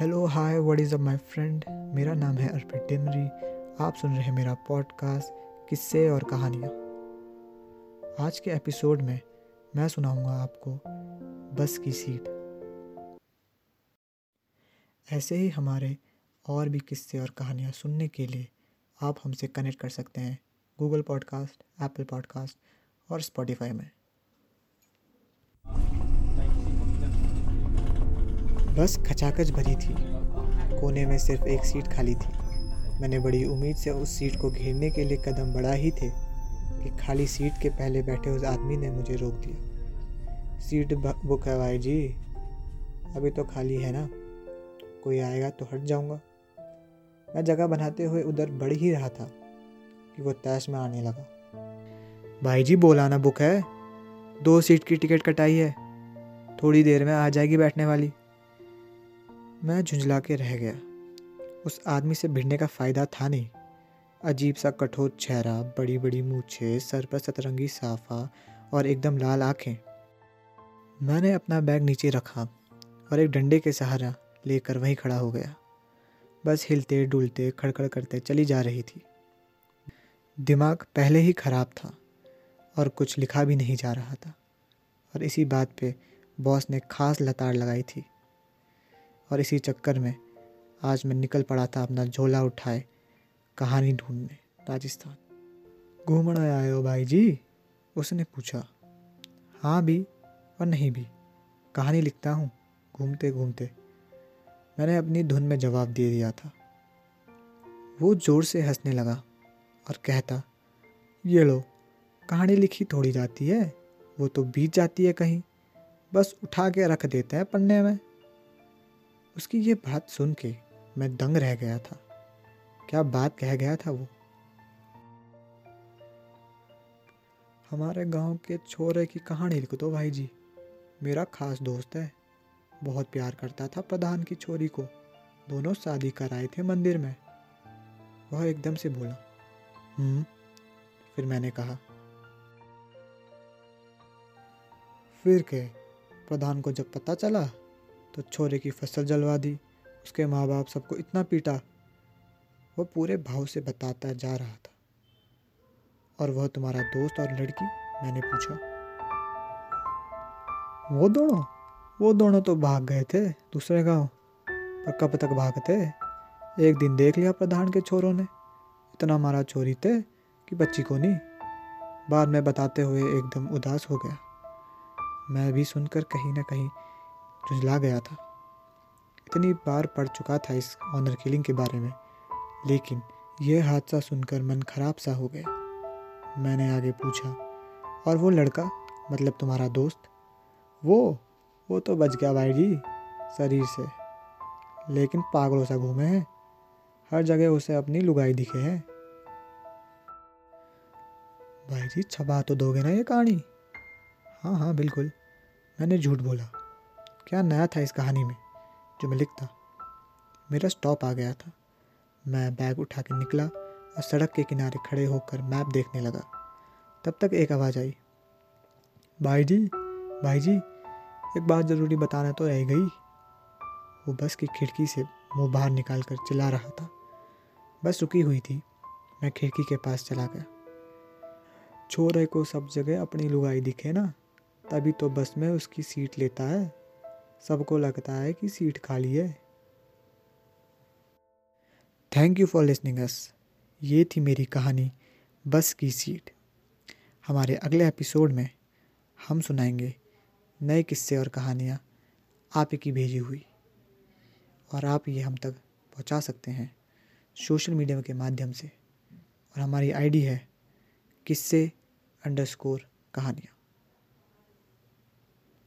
Hello hi what is up my friend मेरा नाम है अर्पित टिमरी आप सुन रहे हैं मेरा पॉडकास्ट किस्से और कहानियाँ। आज के एपिसोड में मैं सुनाऊँगा आपको बस की सीट। ऐसे ही हमारे और भी किस्से और कहानियाँ सुनने के लिए आप हमसे कनेक्ट कर सकते हैं गूगल पॉडकास्ट एप्पल पॉडकास्ट और स्पॉटिफाई में। बस खचाखच भरी थी। कोने में सिर्फ़ एक सीट खाली थी। मैंने बड़ी उम्मीद से उस सीट को घेरने के लिए कदम बढ़ा ही थे कि खाली सीट के पहले बैठे उस आदमी ने मुझे रोक दिया। सीट बुक है भाई जी, अभी तो खाली है ना? कोई आएगा तो हट जाऊँगा। मैं जगह बनाते हुए उधर बढ़ ही रहा था कि वो तैश में आने लगा। भाई जी बोलाना बुक है। दो सीट की टिकट कटाई है। थोड़ी देर में आ जाएगी बैठने वाली। मैं झुंझला के रह गया। उस आदमी से भिड़ने का फ़ायदा था नहीं। अजीब सा कठोर चेहरा बड़ी बड़ी मूछे सर पर सतरंगी साफा और एकदम लाल आँखें। मैंने अपना बैग नीचे रखा और एक डंडे के सहारा लेकर वहीं खड़ा हो गया। बस हिलते, डुलते, खड़खड़ करते चली जा रही थी। दिमाग पहले ही ख़राब था और कुछ लिखा भी नहीं जा रहा था। और इसी बात पे बॉस ने खास लताड़ लगाई थी। और इसी चक्कर में आज मैं निकल पड़ा था अपना झोला उठाए कहानी ढूँढने राजस्थान। घूमने आए हो भाई जी उसने पूछा। हाँ भी और नहीं भी। कहानी लिखता हूँ घूमते घूमते मैंने अपनी धुन में जवाब दे दिया था। वो ज़ोर से हंसने लगा और कहता, ये लो, कहानी लिखी थोड़ी जाती है, वो तो बीत जाती है कहीं। बस उठा के रख देते हैं पन्ने में। उसकी ये बात सुन के मैं दंग रह गया था। क्या बात कह गया था वो? हमारे गाँव के छोरे की कहानी लिख दो भाई जी। मेरा खास दोस्त है। बहुत प्यार करता था प्रधान की छोरी को। दोनों शादी कराए थे मंदिर में। वह एकदम से बोला हम्म फिर मैंने कहा। फिर के प्रधान को जब पता चला तो छोरे की फ़सल जलवा दी। उसके माँ बाप सबको इतना पीटा। वो पूरे भाव से बताता जा रहा था। और वह तुम्हारा दोस्त और लड़की, मैंने पूछा। वो दोनों? वो दोनों तो भाग गए थे दूसरे गाँव, पर कब तक भागते? एक दिन देख लिया प्रधान के छोरों ने। इतना मारा चोरी थे कि बच्ची को नहीं। बाद में बताते हुए एकदम उदास हो गया। मैं भी सुनकर कहीं ना कहीं झुंझला गया था। इतनी बार पढ़ चुका था इस ऑनर किलिंग के बारे में, लेकिन यह हादसा सुनकर मन खराब सा हो गया। मैंने आगे पूछा, और वो लड़का मतलब तुम्हारा दोस्त? वो वो तो बच गया भाई जी शरीर से। लेकिन पागलों सा घूमे हैं। हर जगह उसे अपनी लुगाई दिखे हैं। भाई जी छपा तो दोगे ना ये कहानी? हाँ हाँ बिल्कुल। मैंने झूठ बोला। क्या नया था इस कहानी में, जो मैं लिखता? मेरा स्टॉप आ गया था। मैं बैग उठा के निकला और सड़क के किनारे खड़े होकर मैप देखने लगा। तब तक एक आवाज़ आई। भाई जी भाई जी, एक बात ज़रूरी बताना तो रह गई। वो बस की खिड़की से मुँह बाहर निकाल कर चिल्ला रहा था। बस रुकी हुई थी। मैं खिड़की के पास चला गया। छोरे को सब जगह अपनी लुगाई दिखे ना, तभी तो बस में उसकी सीट लेता है। सबको लगता है कि सीट खाली है। Thank you for listening us ये थी मेरी कहानी, बस की सीट। हमारे अगले एपिसोड में हम सुनाएँगे नए किस्से और कहानियाँ आप की भेजी हुई। और आप ये हम तक पहुँचा सकते हैं सोशल मीडिया के माध्यम से। और हमारी आईडी है किस्से अंडरस्कोर कहानियाँ।